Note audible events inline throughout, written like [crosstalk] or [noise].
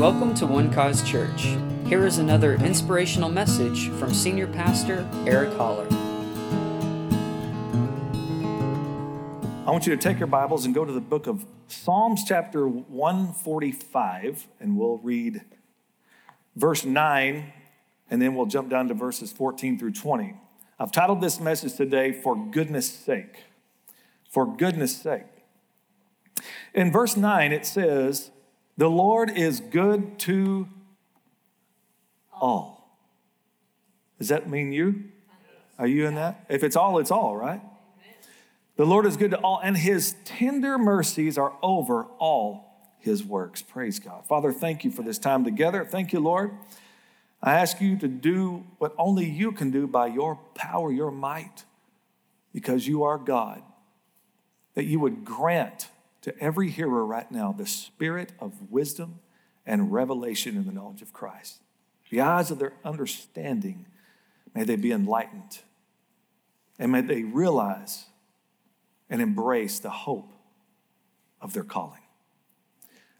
Welcome to One Cause Church. Here is another inspirational message from Senior Pastor Eric Holler. I want you to take your Bibles and go to the book of Psalms, chapter 145, and we'll read verse 9, and then we'll jump down to verses 14 through 20. I've titled this message today, For Goodness Sake. For goodness sake. In verse 9, it says, The Lord is good to all. Does that mean you? Are you in that? If it's all, it's all, right? The Lord is good to all, and his tender mercies are over all his works. Praise God. Father, thank you for this time together. Thank you, Lord. I ask you to do what only you can do by your power, your might, because you are God. That you would grant to every hearer right now the spirit of wisdom and revelation in the knowledge of Christ. The eyes of their understanding, may they be enlightened. And may they realize and embrace the hope of their calling.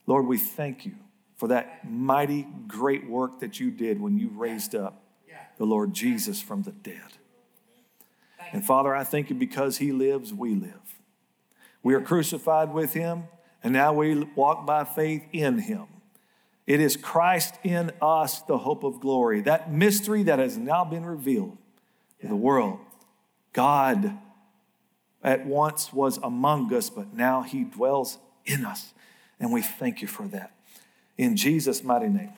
Lord, we thank you for that mighty, great work that you did when you raised up the Lord Jesus from the dead. And Father, I thank you because he lives, we live. We are crucified with him, and now we walk by faith in him. It is Christ in us, the hope of glory, that mystery that has now been revealed to the world. God at once was among us, but now he dwells in us. And we thank you for that. In Jesus' mighty name.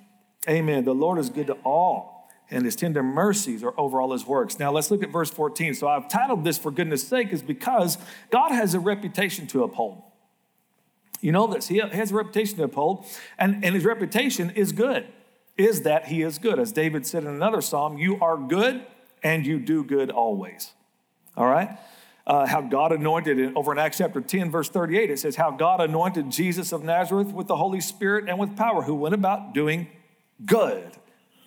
Amen. The Lord is good to all, and his tender mercies are over all his works. Now let's look at verse 14. So I've titled this for goodness sake, is because God has a reputation to uphold. You know this. He has a reputation to uphold, and, and his reputation is good, is that he is good. As David said in another psalm, you are good and you do good always. All right? uh, how God anointed it over in Acts chapter 10, verse 38. It says, How God anointed Jesus of Nazareth with the Holy Spirit and with power, who went about doing good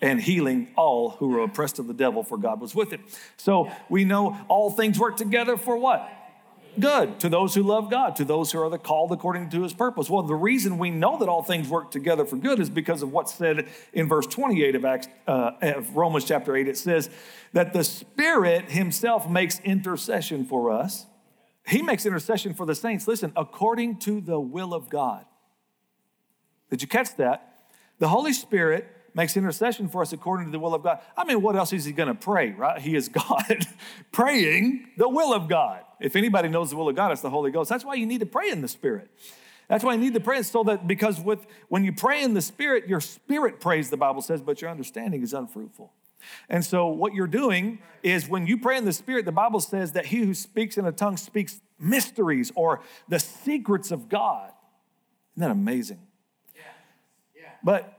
and healing all who were oppressed of the devil, for God was with him. So we know all things work together for what? Good to those who love God, to those who are the called according to his purpose. Well, the reason we know that all things work together for good is because of what's said in verse 28 of, Acts, uh, of Romans chapter 8. It says that the Spirit himself makes intercession for us. He makes intercession for the saints, listen, according to the will of God. Did you catch that? The Holy Spirit makes intercession for us according to the will of God. I mean, what else is he going to pray, right? He is [laughs] God praying the will of God. If anybody knows the will of God, it's the Holy Ghost. That's why you need to pray in the Spirit. That's why you need to pray so that because with when you pray in the Spirit, your spirit prays, the Bible says, but your understanding is unfruitful. And so what you're doing is when you pray in the Spirit, the Bible says that he who speaks in a tongue speaks mysteries or the secrets of God. Isn't that amazing? Yeah. Yeah. But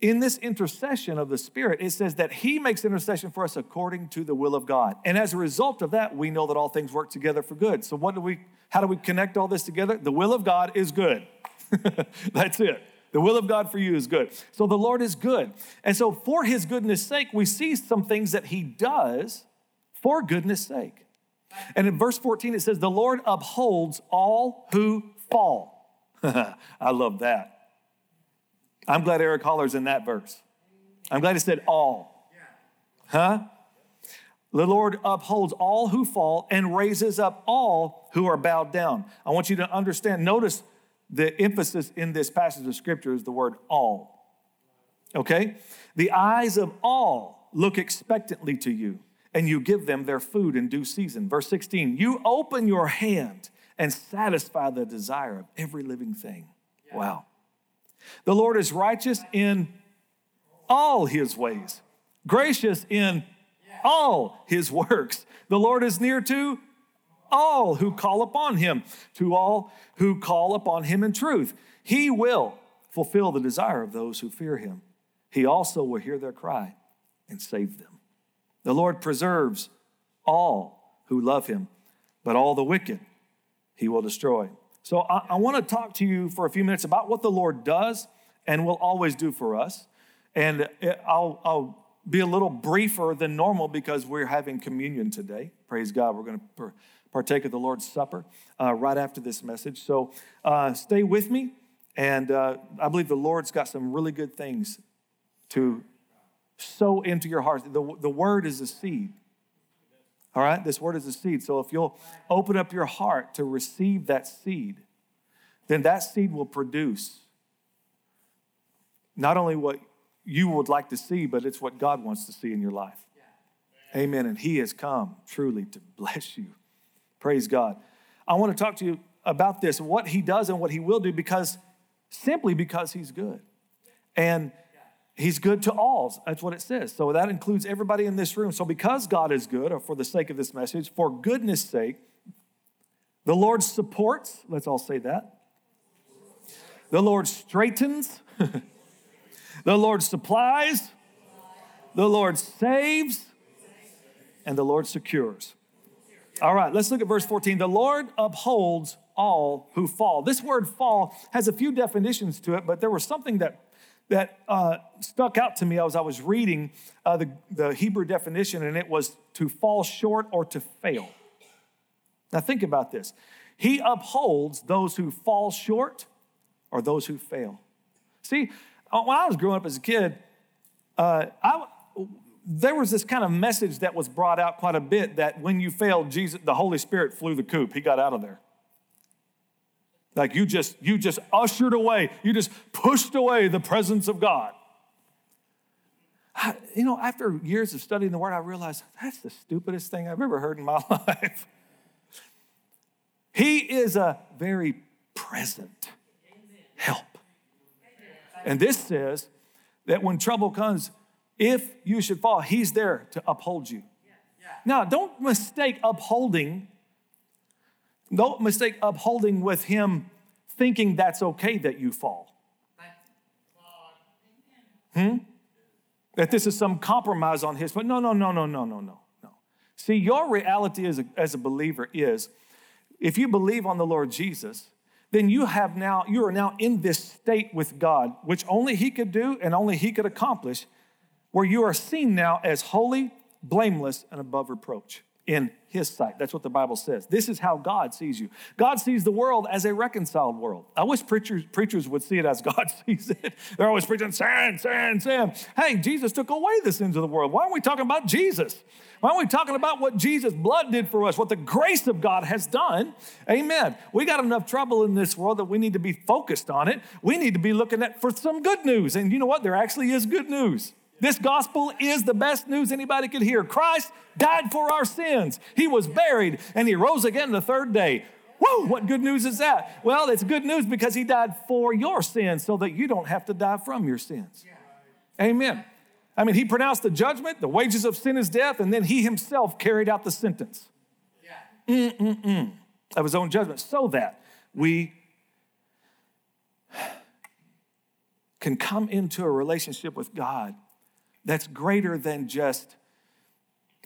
in this intercession of the Spirit, it says that He makes intercession for us according to the will of God. And as a result of that, we know that all things work together for good. So, what do we, how do we connect all this together? The will of God is good. [laughs] That's it. The will of God for you is good. So, the Lord is good. And so, for His goodness' sake, we see some things that He does for goodness' sake. And in verse 14, it says, The Lord upholds all who fall. [laughs] I love that. I'm glad Eric Holler's in that verse. I'm glad he said all. Huh? The Lord upholds all who fall and raises up all who are bowed down. I want you to understand, notice the emphasis in this passage of scripture is the word all. Okay? The eyes of all look expectantly to you, and you give them their food in due season. Verse 16, you open your hand and satisfy the desire of every living thing. Wow. The Lord is righteous in all his ways, gracious in all his works. The Lord is near to all who call upon him, to all who call upon him in truth. He will fulfill the desire of those who fear him. He also will hear their cry and save them. The Lord preserves all who love him, but all the wicked he will destroy. So I, I want to talk to you for a few minutes about what the Lord does and will always do for us. And I'll, I'll be a little briefer than normal because we're having communion today. Praise God. We're going to partake of the Lord's Supper uh, right after this message. So uh, stay with me And uh, I believe the Lord's got some really good things to sow into your heart. The, the word is a seed. All right? This word is a seed. So if you'll open up your heart to receive that seed, then that seed will produce not only what you would like to see, but it's what God wants to see in your life. Amen. And He has come truly to bless you. Praise God. I want to talk to you about this, what He does and what He will do, because simply because He's good. And He's good to all. That's what it says. So that includes everybody in this room. So because God is good, or for the sake of this message, for goodness sake, the Lord supports, let's all say that. The Lord straightens, [laughs] the Lord supplies, the Lord saves, and the Lord secures. All right, let's look at verse 14. The Lord upholds all who fall. This word fall has a few definitions to it, but there was something that that uh, stuck out to me as I was reading uh, the, the Hebrew definition, and it was to fall short or to fail. Now, think about this. He upholds those who fall short or those who fail. See, uh, when I was growing up as a kid, uh, I, there was this kind of message that was brought out quite a bit that when you failed, Jesus, the Holy Spirit flew the coop. He got out of there. Like you just you just ushered away, you just pushed away the presence of God. I, you know, after years of studying the word, I realized that's the stupidest thing I've ever heard in my [laughs] life. he is a very present help. And this says that when trouble comes, if you should fall, he's there to uphold you. Now, don't mistake upholding don't mistake upholding with him thinking that's okay that you fall. Hmm? That this is some compromise on his, but no, no, no, no, no, no, no, no. See, your reality as a, as a believer is if you believe on the Lord Jesus, then you have now, you are now in this state with God, which only He could do and only He could accomplish, where you are seen now as holy, blameless, and above reproach in his sight. That's what the Bible says. This is how God sees you. God sees the world as a reconciled world. I wish preachers, preachers would see it as God [laughs] sees it. They're always preaching sin, sin, sin. Hey, Jesus took away the sins of the world. Why aren't we talking about Jesus? Why aren't we talking about what Jesus' blood did for us, what the grace of God has done? Amen. We got enough trouble in this world that we need to be focused on it. We need to be looking at for some good news. And you know what? There actually is good news. This gospel is the best news anybody could hear. Christ died for our sins. He was buried and he rose again the third day. Whoa, what good news is that? Well, it's good news because he died for your sins so that you don't have to die from your sins. Amen. I mean, he pronounced the judgment, the wages of sin is death, and then he himself carried out the sentence Mm-mm-mm, of his own judgment so that we can come into a relationship with God that's greater than just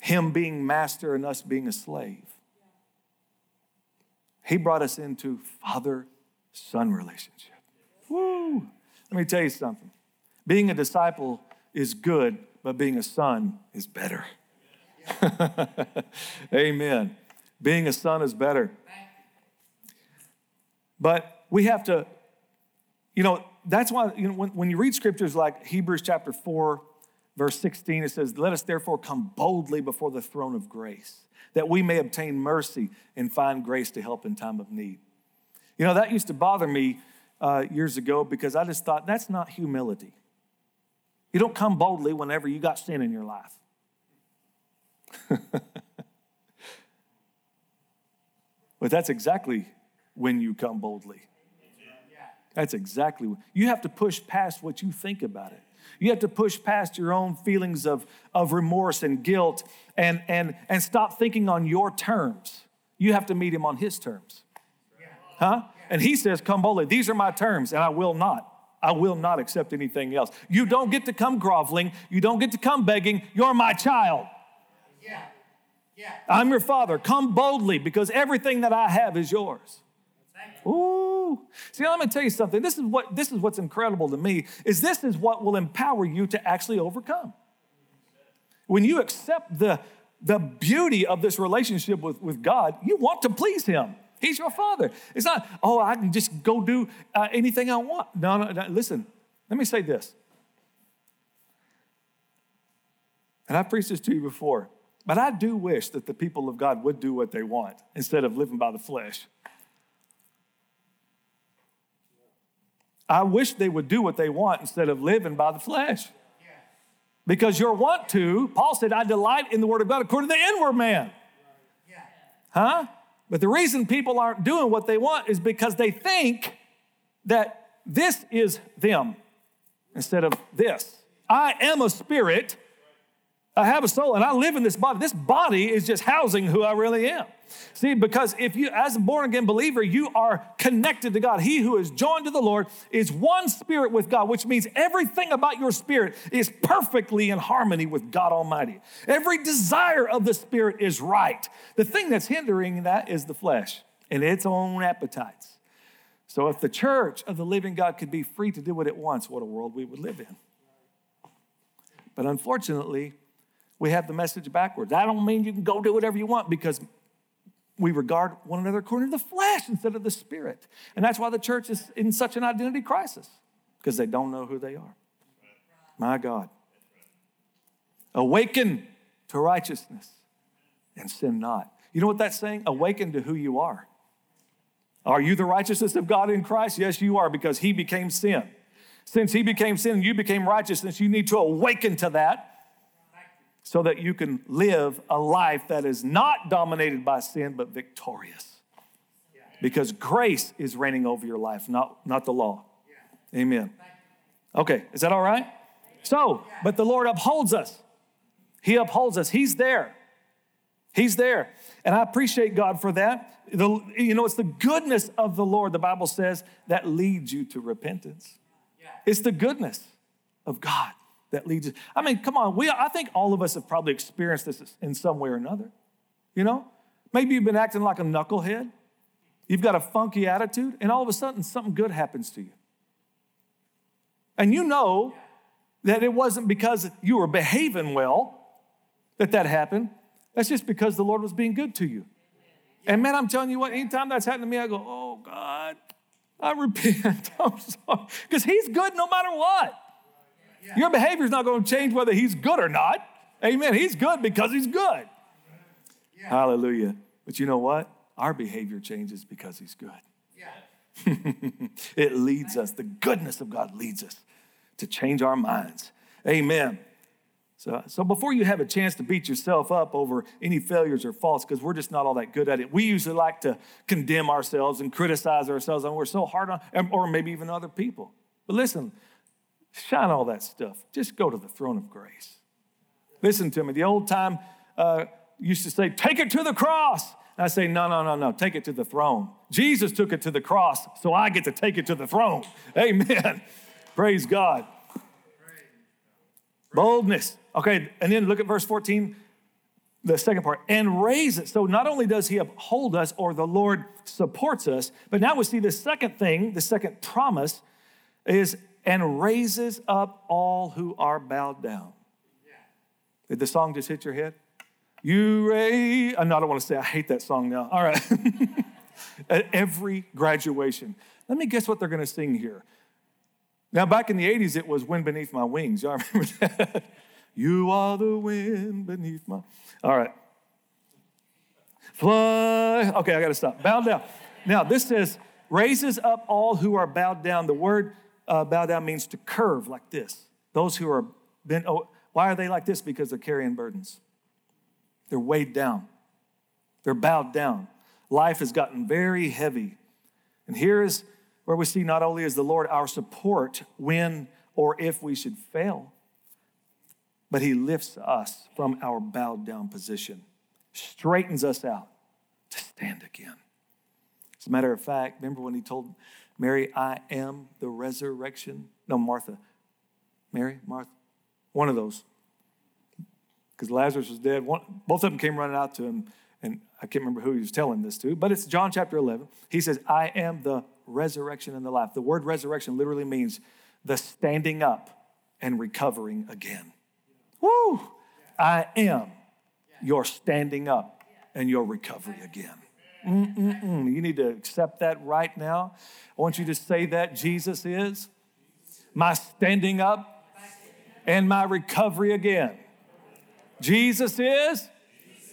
him being master and us being a slave. He brought us into father son relationship. Woo! Let me tell you something. Being a disciple is good, but being a son is better. [laughs] Amen. Being a son is better. But we have to, you know, that's why, you know, when, when you read scriptures like Hebrews chapter 4, Verse 16, it says, Let us therefore come boldly before the throne of grace, that we may obtain mercy and find grace to help in time of need. You know, that used to bother me uh, years ago because I just thought that's not humility. You don't come boldly whenever you got sin in your life. [laughs] but that's exactly when you come boldly. That's exactly you have to push past what you think about it. You have to push past your own feelings of, of remorse and guilt and, and, and stop thinking on your terms. You have to meet him on his terms. Huh? And he says, Come boldly. These are my terms, and I will not. I will not accept anything else. You don't get to come groveling. You don't get to come begging. You're my child. Yeah. Yeah. I'm your father. Come boldly because everything that I have is yours. Ooh. See, let me tell you something. This is what this is what's incredible to me is this is what will empower you to actually overcome. When you accept the, the beauty of this relationship with, with God, you want to please Him. He's your father. It's not, oh, I can just go do uh, anything I want. No, no, no, listen, let me say this. And I've preached this to you before, but I do wish that the people of God would do what they want instead of living by the flesh. I wish they would do what they want instead of living by the flesh. Because your want to, Paul said, I delight in the word of God according to the inward man. Huh? But the reason people aren't doing what they want is because they think that this is them instead of this. I am a spirit I have a soul and I live in this body. This body is just housing who I really am. See, because if you, as a born again believer, you are connected to God. He who is joined to the Lord is one spirit with God, which means everything about your spirit is perfectly in harmony with God Almighty. Every desire of the spirit is right. The thing that's hindering that is the flesh and its own appetites. So, if the church of the living God could be free to do what it wants, what a world we would live in. But unfortunately, we have the message backwards. I don't mean you can go do whatever you want because we regard one another according to the flesh instead of the spirit. And that's why the church is in such an identity crisis because they don't know who they are. My God. Awaken to righteousness and sin not. You know what that's saying? Awaken to who you are. Are you the righteousness of God in Christ? Yes, you are because he became sin. Since he became sin you became righteousness, you need to awaken to that so that you can live a life that is not dominated by sin but victorious. Because grace is reigning over your life, not, not the law. Amen. Okay, is that all right? So, but the Lord upholds us. He upholds us. He's there. He's there. And I appreciate God for that. The, you know, it's the goodness of the Lord, the Bible says, that leads you to repentance. It's the goodness of God that leads us. I mean, come on, we, I think all of us have probably experienced this in some way or another. You know, maybe you've been acting like a knucklehead, you've got a funky attitude, and all of a sudden something good happens to you. And you know that it wasn't because you were behaving well that that happened. That's just because the Lord was being good to you. And man, I'm telling you what, anytime that's happened to me, I go, oh God, I repent. [laughs] I'm sorry. Because He's good no matter what. Your behavior is not going to change whether he's good or not. Amen. He's good because he's good. Yeah. Hallelujah. But you know what? Our behavior changes because he's good. Yeah. [laughs] it leads us, the goodness of God leads us to change our minds. Amen. So, so before you have a chance to beat yourself up over any failures or faults, because we're just not all that good at it, we usually like to condemn ourselves and criticize ourselves, and we're so hard on, or maybe even other people. But listen, Shine all that stuff. Just go to the throne of grace. Listen to me. The old time uh, used to say, take it to the cross. And I say, no, no, no, no, take it to the throne. Jesus took it to the cross, so I get to take it to the throne. [laughs] Amen. [laughs] Praise God. Boldness. Okay, and then look at verse 14, the second part, and raise it. So not only does he uphold us or the Lord supports us, but now we see the second thing, the second promise is and raises up all who are bowed down. Did the song just hit your head? You raise, No, I don't want to say I hate that song now. All right. [laughs] At every graduation. Let me guess what they're going to sing here. Now, back in the 80s, it was Wind Beneath My Wings. Y'all [laughs] remember that? you are the wind beneath my. All right. Fly. Okay, I got to stop. Bow down. Now, this says, raises up all who are bowed down. The word uh, bow down means to curve like this. Those who are bent, oh, why are they like this? Because they're carrying burdens. They're weighed down. They're bowed down. Life has gotten very heavy. And here is where we see not only is the Lord our support when or if we should fail, but He lifts us from our bowed down position, straightens us out to stand again. As a matter of fact, remember when He told Mary, I am the resurrection. No, Martha. Mary, Martha. One of those. Because Lazarus was dead. One, both of them came running out to him, and I can't remember who he was telling this to, but it's John chapter 11. He says, I am the resurrection and the life. The word resurrection literally means the standing up and recovering again. Woo! I am your standing up and your recovery again. Mm-mm-mm. You need to accept that right now. I want you to say that Jesus is my standing up and my recovery again. Jesus is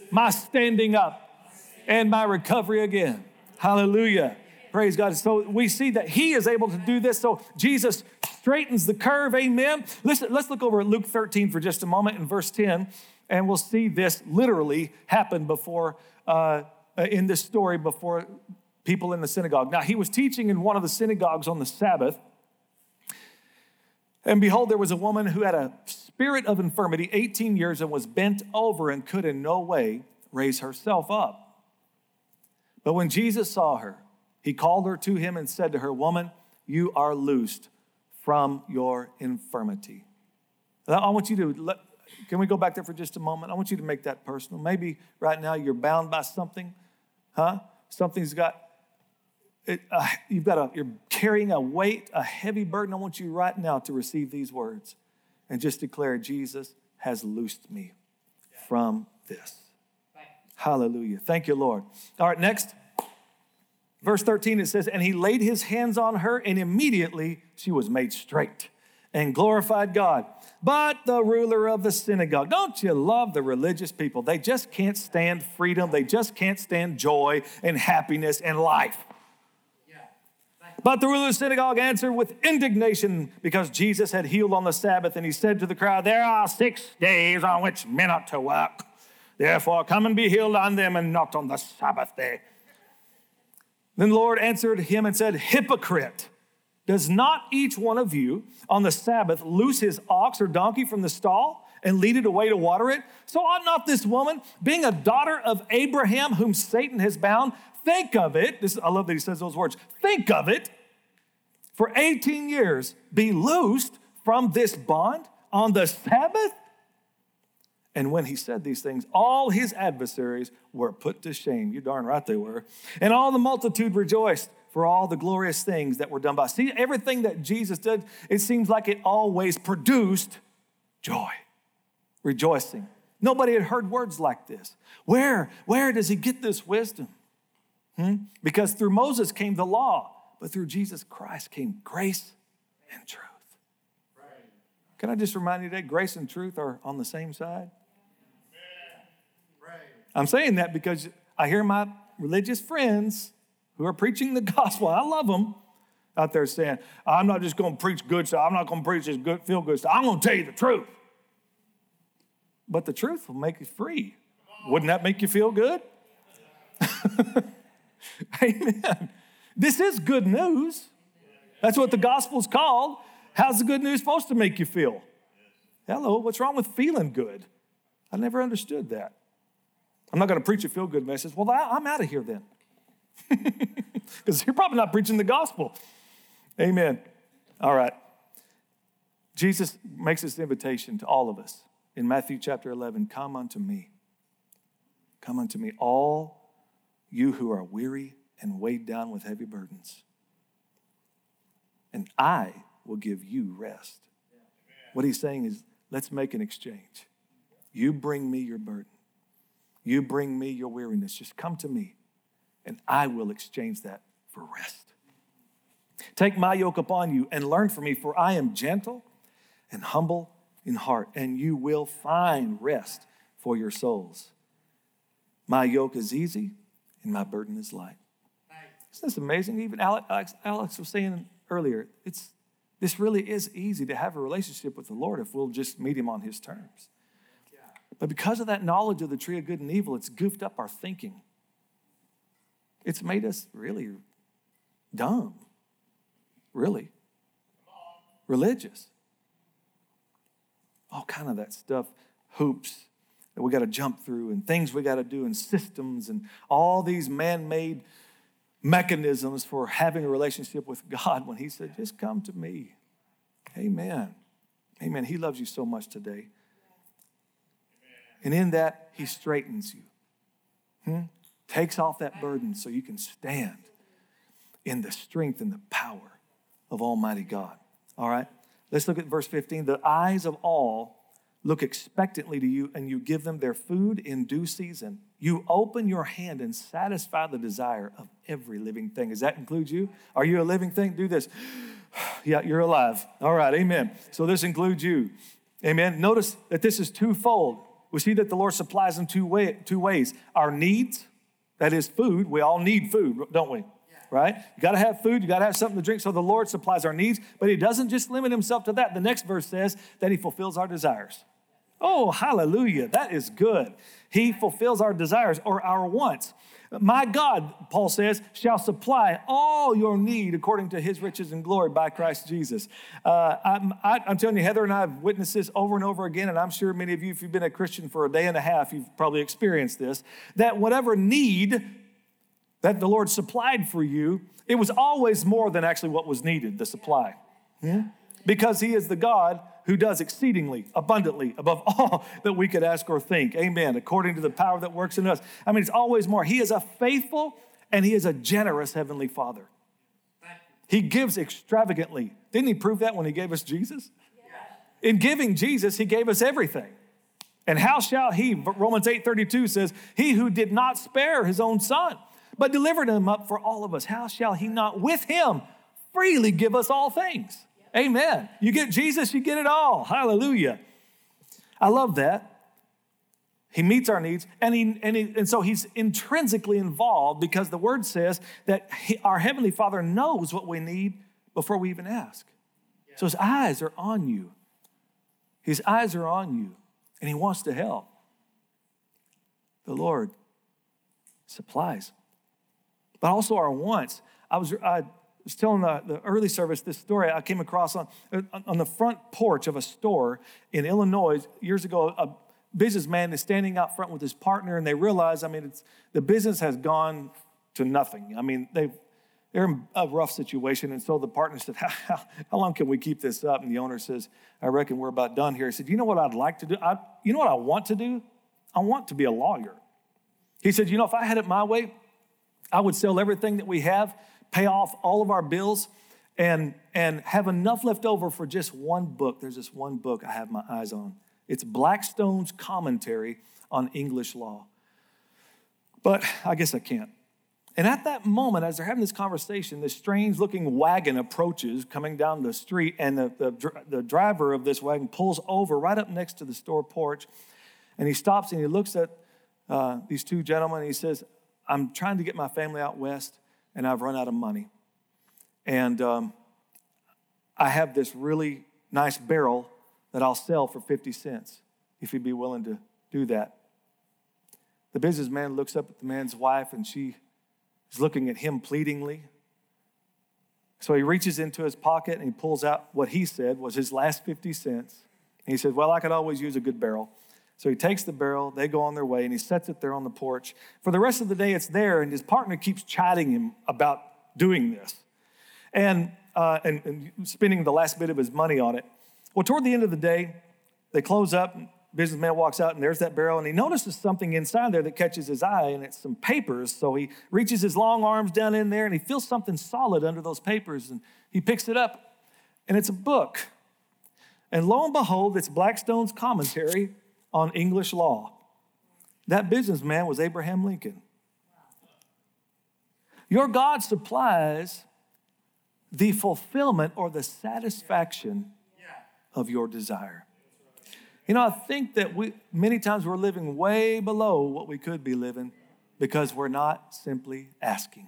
my standing up and my recovery again. Hallelujah. Praise God. So we see that he is able to do this. So Jesus straightens the curve. Amen. Listen, let's look over at Luke 13 for just a moment in verse 10, and we'll see this literally happen before uh, Uh, in this story before people in the synagogue. Now, he was teaching in one of the synagogues on the Sabbath. And behold, there was a woman who had a spirit of infirmity 18 years and was bent over and could in no way raise herself up. But when Jesus saw her, he called her to him and said to her, Woman, you are loosed from your infirmity. Now, I want you to let, can we go back there for just a moment? I want you to make that personal. Maybe right now you're bound by something, huh? Something's got, it, uh, you've got a, you're carrying a weight, a heavy burden. I want you right now to receive these words and just declare, Jesus has loosed me from this. Hallelujah. Thank you, Lord. All right, next. Verse 13, it says, And he laid his hands on her, and immediately she was made straight and glorified God. But the ruler of the synagogue, don't you love the religious people? They just can't stand freedom, they just can't stand joy and happiness and life. But the ruler of the synagogue answered with indignation because Jesus had healed on the Sabbath, and he said to the crowd, There are six days on which men ought to work. Therefore, come and be healed on them and not on the Sabbath day. Then the Lord answered him and said, Hypocrite, does not each one of you on the Sabbath loose his ox or donkey from the stall and lead it away to water it? So ought not this woman, being a daughter of Abraham, whom Satan has bound, think of it. This, I love that he says those words. Think of it. For 18 years, be loosed from this bond on the Sabbath? And when he said these things, all his adversaries were put to shame. You darn right they were. And all the multitude rejoiced for all the glorious things that were done by. See, everything that Jesus did, it seems like it always produced joy, rejoicing. Nobody had heard words like this. Where, where does he get this wisdom? Hmm? Because through Moses came the law, but through Jesus Christ came grace and truth. Can I just remind you that grace and truth are on the same side? I'm saying that because I hear my religious friends who are preaching the [laughs] gospel, I love them, out there saying, I'm not just going to preach good stuff. I'm not going to preach this good, feel good stuff. I'm going to tell you the truth. But the truth will make you free. Wouldn't that make you feel good? [laughs] Amen. This is good news. That's what the gospel's called. How's the good news supposed to make you feel? Hello, what's wrong with feeling good? I never understood that. I'm not going to preach a feel good message. Well, I'm out of here then. [laughs] Because you're probably not preaching the gospel. Amen. All right. Jesus makes this invitation to all of us in Matthew chapter 11 Come unto me. Come unto me, all you who are weary and weighed down with heavy burdens, and I will give you rest. What he's saying is, let's make an exchange. You bring me your burden. You bring me your weariness. Just come to me, and I will exchange that for rest. Take my yoke upon you and learn from me, for I am gentle and humble in heart, and you will find rest for your souls. My yoke is easy and my burden is light. Isn't this amazing? Even Alex, Alex was saying earlier, it's, this really is easy to have a relationship with the Lord if we'll just meet Him on His terms. But because of that knowledge of the tree of good and evil, it's goofed up our thinking. It's made us really dumb, really religious. All kind of that stuff, hoops that we got to jump through, and things we got to do, and systems, and all these man made mechanisms for having a relationship with God when He said, Just come to me. Amen. Amen. He loves you so much today. And in that, He straightens you, hmm? Takes off that burden so you can stand in the strength and the power of Almighty God. All right? Let's look at verse 15. The eyes of all look expectantly to you and you give them their food in due season. You open your hand and satisfy the desire of every living thing. Does that include you? Are you a living thing? Do this. [sighs] yeah, you're alive. All right, amen. So this includes you. Amen. Notice that this is twofold. We see that the Lord supplies in two, way, two ways our needs, that is food. We all need food, don't we? right? You got to have food, you got to have something to drink. So the Lord supplies our needs, but He doesn't just limit Himself to that. The next verse says that He fulfills our desires. Oh, hallelujah. That is good. He fulfills our desires or our wants. My God, Paul says, shall supply all your need according to his riches and glory by Christ Jesus. Uh, I'm, I, am telling you, Heather and I have witnessed this over and over again, and I'm sure many of you, if you've been a Christian for a day and a half, you've probably experienced this, that whatever need that the Lord supplied for you, it was always more than actually what was needed, the supply. Hmm? Because He is the God who does exceedingly abundantly above [laughs] all that we could ask or think. Amen. According to the power that works in us. I mean, it's always more. He is a faithful and He is a generous Heavenly Father. He gives extravagantly. Didn't He prove that when He gave us Jesus? In giving Jesus, He gave us everything. And how shall He, Romans 8 32 says, He who did not spare His own Son, but delivered him up for all of us. How shall he not with him freely give us all things? Amen. You get Jesus, you get it all. Hallelujah. I love that. He meets our needs, and, he, and, he, and so he's intrinsically involved because the word says that he, our Heavenly Father knows what we need before we even ask. So his eyes are on you. His eyes are on you, and he wants to help. The Lord supplies but also our wants. I was, I was telling the, the early service this story I came across on, uh, on the front porch of a store in Illinois years ago. A businessman is standing out front with his partner, and they realize, I mean, it's, the business has gone to nothing. I mean, they've, they're in a rough situation. And so the partner said, [laughs] how, long can we keep this up? And the owner says, I reckon we're about done here. He said, You know what I'd like to do? I, you know what I want to do? I want to be a lawyer. He said, You know, if I had it my way, I would sell everything that we have, pay off all of our bills, and, and have enough left over for just one book. There's this one book I have my eyes on. It's Blackstone's commentary on English law. But I guess I can't. And at that moment, as they're having this conversation, this strange looking wagon approaches coming down the street, and the, the, the, driver of this wagon pulls over right up next to the store porch. And he stops and he looks at uh, these two gentlemen and he says, I'm trying to get my family out west, and I've run out of money. And um, I have this really nice barrel that I'll sell for 50 cents if you'd be willing to do that. The businessman looks up at the man's wife, and she is looking at him pleadingly. So he reaches into his pocket and he pulls out what he said was his last 50 cents. And he said, Well, I could always use a good barrel. So he takes the barrel, they go on their way, and he sets it there on the porch. For the rest of the day, it's there, and his partner keeps chatting him about doing this and, uh, and, and spending the last bit of his money on it. Well, toward the end of the day, they close up, and businessman walks out, and there's that barrel, and he notices something inside there that catches his eye, and it's some papers. So he reaches his long arms down in there, and he feels something solid under those papers, and he picks it up, and it's a book. And lo and behold, it's Blackstone's commentary on English law. That businessman was Abraham Lincoln. Your God supplies the fulfillment or the satisfaction of your desire. You know, I think that we many times we're living way below what we could be living because we're not simply asking.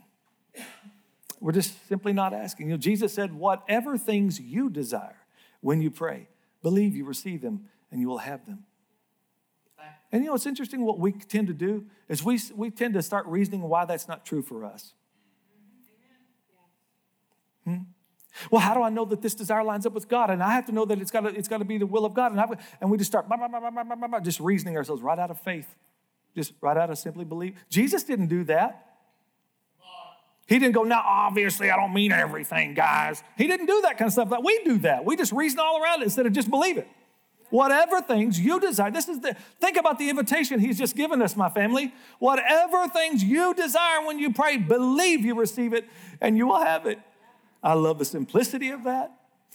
We're just simply not asking. You know, Jesus said, whatever things you desire when you pray, believe you receive them and you will have them. And you know, it's interesting what we tend to do is we, we tend to start reasoning why that's not true for us. Hmm? Well, how do I know that this desire lines up with God? And I have to know that it's got to, it's got to be the will of God. And, I, and we just start bah, bah, bah, just reasoning ourselves right out of faith, just right out of simply believe. Jesus didn't do that. He didn't go, now obviously I don't mean everything, guys. He didn't do that kind of stuff. Like we do that. We just reason all around it instead of just believe it whatever things you desire. This is the think about the invitation he's just given us, my family. Whatever things you desire when you pray, believe you receive it and you will have it. I love the simplicity of that.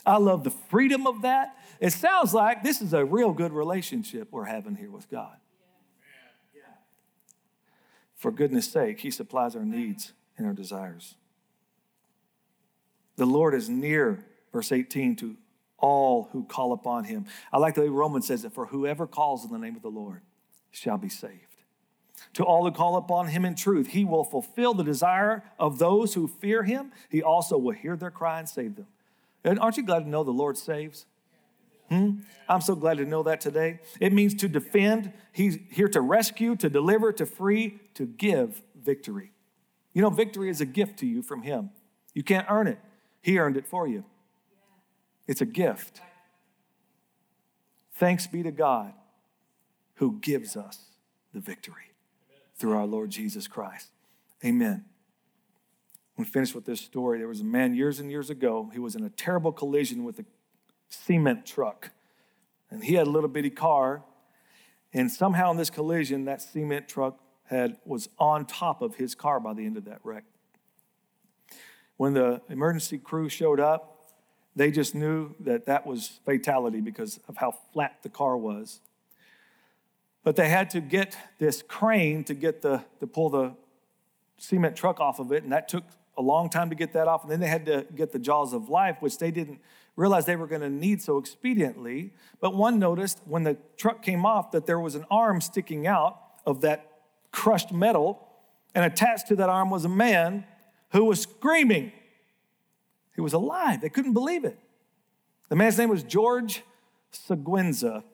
I love the freedom of that. It sounds like this is a real good relationship we're having here with God. For goodness sake, He supplies our needs and our desires. The Lord is near, verse 18, to all who call upon Him. I like the way Romans says it for whoever calls in the name of the Lord shall be saved. To all who call upon him in truth, he will fulfill the desire of those who fear him. He also will hear their cry and save them. And aren't you glad to know the Lord saves? Hmm? I'm so glad to know that today. It means to defend. He's here to rescue, to deliver, to free, to give victory. You know, victory is a gift to you from Him. You can't earn it, He earned it for you. It's a gift. Thanks be to God who gives us the victory through our Lord Jesus Christ. Amen. We finish with this story. There was a man years and years ago. He was in a terrible collision with a cement truck. And he had a little bitty car. And somehow in this collision, that cement truck had, was on top of his car by the end of that wreck. When the emergency crew showed up, they just knew that that was fatality because of how flat the car was. But they had to get this crane to get the to pull the cement truck off of it, and that took a long time to get that off. And then they had to get the jaws of life, which they didn't realize they were going to need so expediently. But one noticed when the truck came off that there was an arm sticking out of that crushed metal, and attached to that arm was a man who was screaming. He was alive. They couldn't believe it. The man's name was George Seguenza.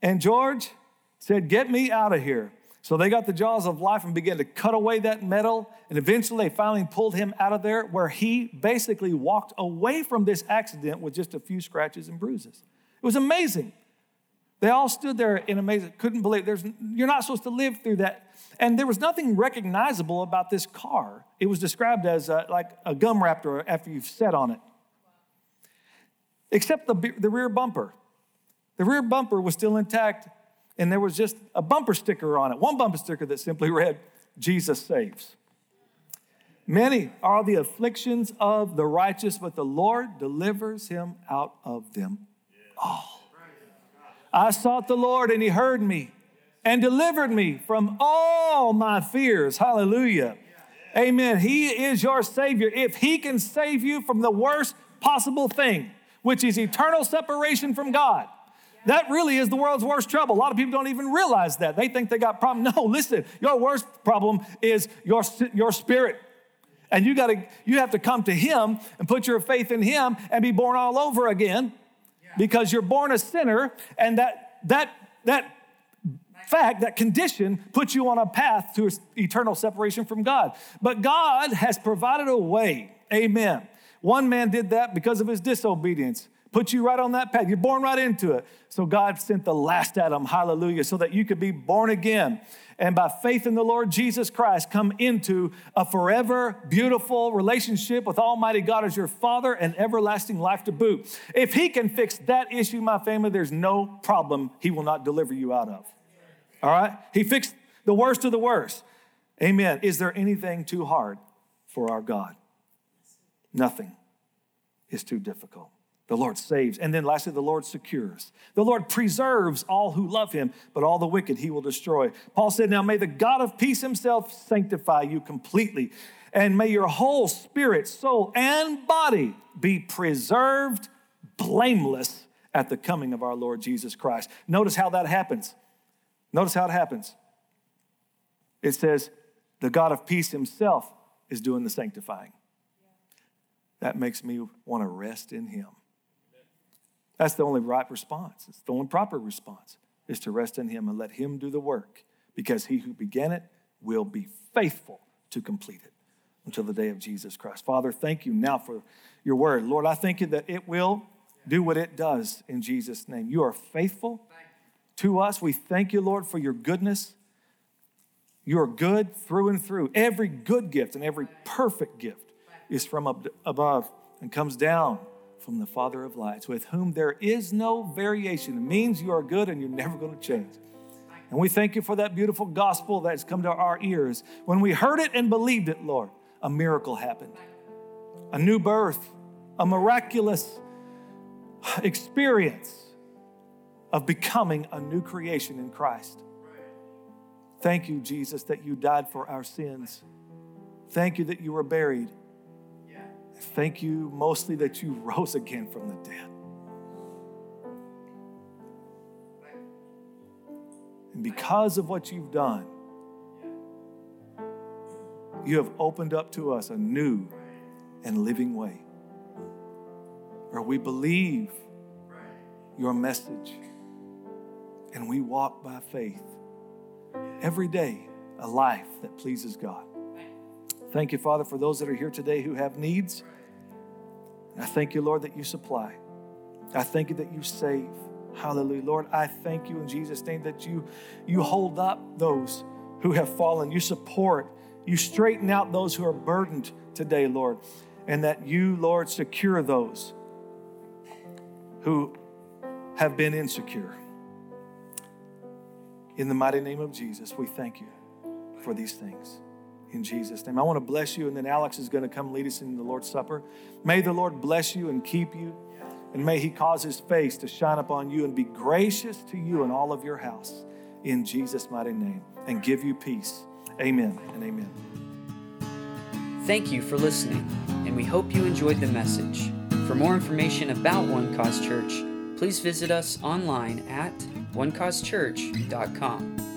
And George said, Get me out of here. So they got the jaws of life and began to cut away that metal. And eventually they finally pulled him out of there, where he basically walked away from this accident with just a few scratches and bruises. It was amazing. They all stood there in amazement, couldn't believe there's you're not supposed to live through that. And there was nothing recognizable about this car. It was described as a, like a gum wrapper after you've sat on it. Except the, the rear bumper. The rear bumper was still intact and there was just a bumper sticker on it, one bumper sticker that simply read, Jesus saves. Many are the afflictions of the righteous, but the Lord delivers him out of them all. I sought the Lord, and he heard me and delivered me from all my fears. Hallelujah. Amen. He is your Savior. If He can save you from the worst possible thing, which is eternal separation from God, that really is the world's worst trouble. A lot of people don't even realize that. They think they got problem. [laughs] No, listen, your worst problem is your, your spirit. And you gotta you have to come to him and put your faith in him and be born all over again because you're born a sinner and that that that fact, that condition puts you on a path to eternal separation from God. But God has provided a way. Amen. One man did that because of his disobedience put you right on that path. You're born right into it. So God sent the last Adam, hallelujah, so that you could be born again. And by faith in the Lord Jesus Christ, come into a forever beautiful relationship with Almighty God as your Father and everlasting life to boot. If He can fix that issue, my family, there's no problem He will not deliver you out of. All right? He fixed the worst of the worst. Amen. Is there anything too hard for our God? Nothing is too difficult. The Lord saves. And then lastly, the Lord secures. The Lord preserves all who love him, but all the wicked he will destroy. Paul said, Now may the God of peace himself sanctify you completely, and may your whole spirit, soul, and body be preserved blameless at the coming of our Lord Jesus Christ. Notice how that happens. Notice how it happens. It says, The God of peace himself is doing the sanctifying. That makes me want to rest in him. That's the only right response. It's the only proper response is to rest in Him and let Him do the work because He who began it will be faithful to complete it until the day of Jesus Christ. Father, thank you now for your word. Lord, I thank you that it will do what it does in Jesus' name. You are faithful to us. We thank you, Lord, for your goodness. You are good through and through. Every good gift and every perfect gift is from above and comes down from the Father of lights, with whom there is no variation. It means you are good and you're never going to change. And we thank you for that beautiful gospel that's come to our ears. When we heard it and believed it, Lord, a miracle happened. A new birth, a miraculous experience of becoming a new creation in Christ. Thank you, Jesus, that you died for our sins. Thank you that you were buried. Thank you mostly that you [laughs] rose again from the dead. And because of what you've done, you have opened up to us a new and living way where we believe your message and we walk by faith every day a life that pleases God. Thank you, Father, for those that are here today who have needs. I thank you, Lord, that you supply. I thank you that you save. Hallelujah. Lord, I thank you in Jesus' name that you, you hold up those who have fallen. You support. You straighten out those who are burdened today, Lord. And that you, Lord, secure those who have been insecure. In the mighty name of Jesus, we thank you for these things. In Jesus' name. I want to bless you, and then Alex is going to come lead us in the Lord's Supper. May the Lord bless you and keep you, and may He cause His face to shine upon you and be gracious to you and all of your house. In Jesus' mighty name, and give you peace. Amen and amen. Thank you for listening, and we hope you enjoyed the message. For more information about One Cause Church, please visit us online at onecausechurch.com.